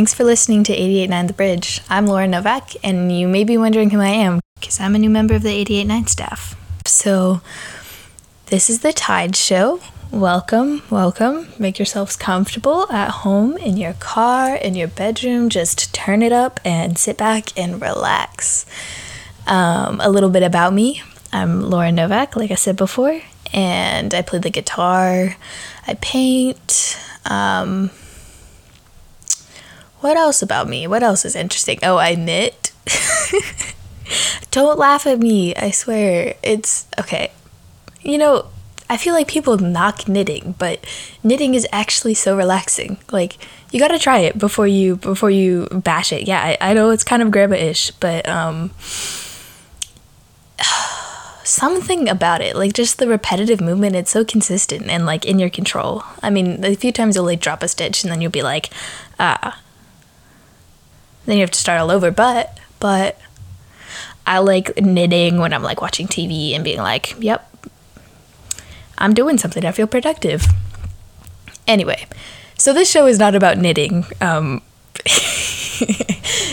Thanks for listening to 889 The Bridge. I'm Lauren Novak, and you may be wondering who I am because I'm a new member of the 889 staff. So, this is the Tides Show. Welcome, welcome. Make yourselves comfortable at home, in your car, in your bedroom. Just turn it up and sit back and relax. Um, a little bit about me I'm Lauren Novak, like I said before, and I play the guitar, I paint. Um, what else about me? What else is interesting? Oh, I knit. Don't laugh at me. I swear. It's okay. You know, I feel like people knock knitting, but knitting is actually so relaxing. Like you got to try it before you before you bash it. Yeah, I, I know it's kind of grandma-ish, but um something about it, like just the repetitive movement, it's so consistent and like in your control. I mean, a few times you'll like drop a stitch and then you'll be like, ah. Then you have to start all over, but but I like knitting when I'm like watching TV and being like, yep, I'm doing something. I feel productive. Anyway, so this show is not about knitting. Um,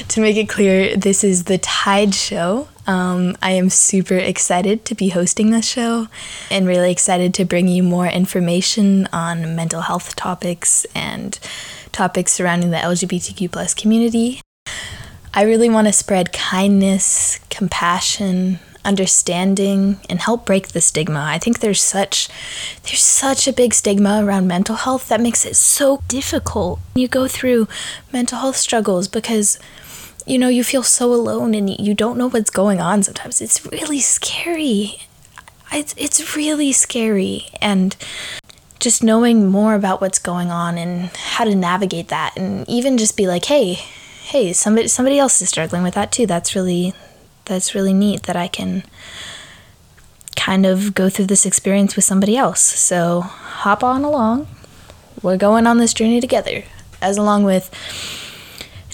to make it clear, this is the Tides Show. Um, I am super excited to be hosting this show and really excited to bring you more information on mental health topics and topics surrounding the LGBTQ plus community. I really want to spread kindness, compassion, understanding and help break the stigma. I think there's such there's such a big stigma around mental health that makes it so difficult. You go through mental health struggles because you know, you feel so alone and you don't know what's going on sometimes. It's really scary. It's, it's really scary. And just knowing more about what's going on and how to navigate that and even just be like, hey, hey, somebody somebody else is struggling with that too. That's really that's really neat that I can kind of go through this experience with somebody else. So hop on along. We're going on this journey together, as along with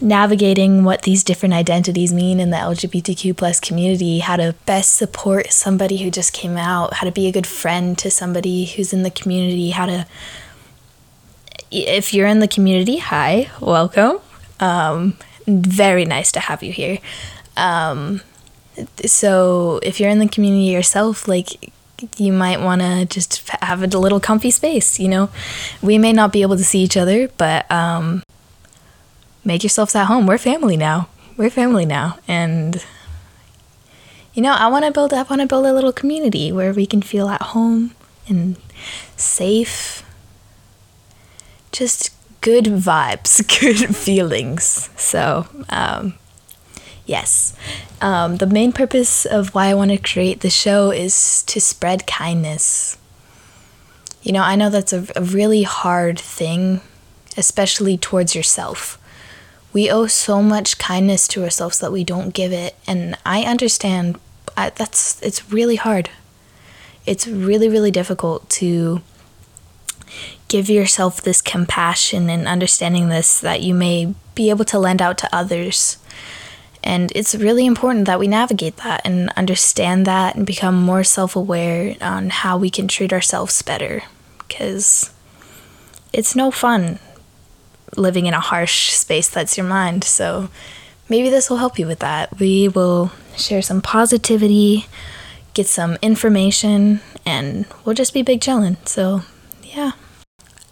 navigating what these different identities mean in the LGBTQ plus community, how to best support somebody who just came out, how to be a good friend to somebody who's in the community, how to if you're in the community, hi, welcome. Um, very nice to have you here. Um, so if you're in the community yourself, like you might want to just have a little comfy space. You know, we may not be able to see each other, but um, make yourselves at home. We're family now. We're family now, and you know, I want to build. I want to build a little community where we can feel at home and safe. Just good vibes, good feelings. So, um, yes. Um, the main purpose of why I want to create the show is to spread kindness. You know, I know that's a, a really hard thing, especially towards yourself we owe so much kindness to ourselves that we don't give it and i understand I, that's it's really hard it's really really difficult to give yourself this compassion and understanding this that you may be able to lend out to others and it's really important that we navigate that and understand that and become more self-aware on how we can treat ourselves better because it's no fun living in a harsh space that's your mind. So maybe this will help you with that. We will share some positivity, get some information, and we'll just be big chillin'. So.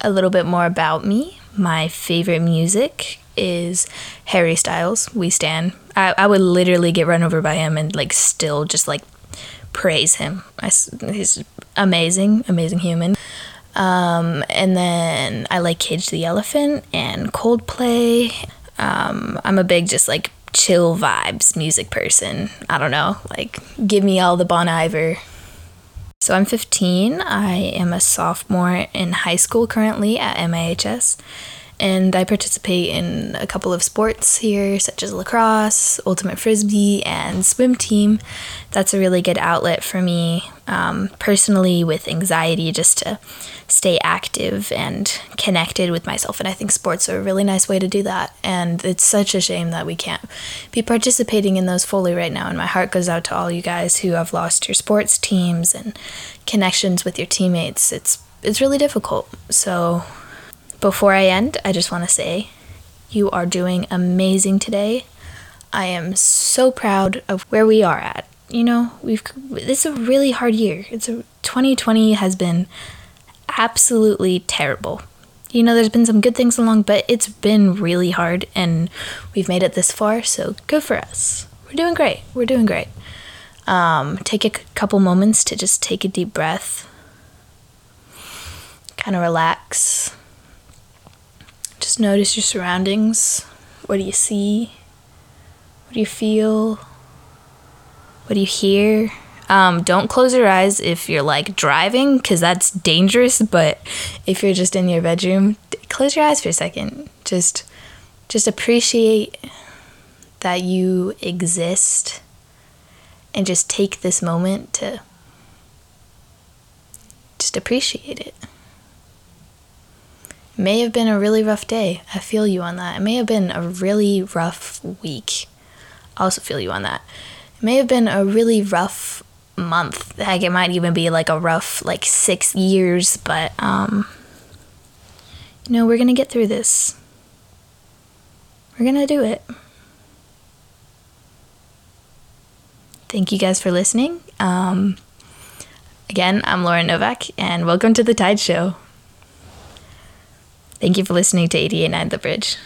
A little bit more about me. My favorite music is Harry Styles. We stand. I, I would literally get run over by him and like still just like praise him. I, he's amazing, amazing human. Um, and then I like Cage the Elephant and Coldplay. Um, I'm a big just like chill vibes music person. I don't know, like give me all the Bon Iver. So I'm 15. I am a sophomore in high school currently at MIHS and I participate in a couple of sports here, such as lacrosse, ultimate frisbee, and swim team. That's a really good outlet for me um, personally with anxiety, just to stay active and connected with myself. And I think sports are a really nice way to do that. And it's such a shame that we can't be participating in those fully right now. And my heart goes out to all you guys who have lost your sports teams and connections with your teammates. It's it's really difficult. So before I end, I just want to say you are doing amazing today. I am so proud of where we are at. You know, we've this is a really hard year. It's a 2020 has been absolutely terrible. You know, there's been some good things along, but it's been really hard and we've made it this far, so good for us. We're doing great. We're doing great. Um, take a couple moments to just take a deep breath, kind of relax. Just notice your surroundings. What do you see? What do you feel? What do you hear? Um, don't close your eyes if you're like driving, because that's dangerous. But if you're just in your bedroom, close your eyes for a second. Just, just appreciate that you exist, and just take this moment to just appreciate it. It may have been a really rough day. I feel you on that. It may have been a really rough week. I also feel you on that. It may have been a really rough month. Heck, it might even be like a rough like six years, but um, you know, we're gonna get through this. We're gonna do it. Thank you guys for listening. Um, again, I'm Lauren Novak, and welcome to the Tides Show. Thank you for listening to 889 The Bridge.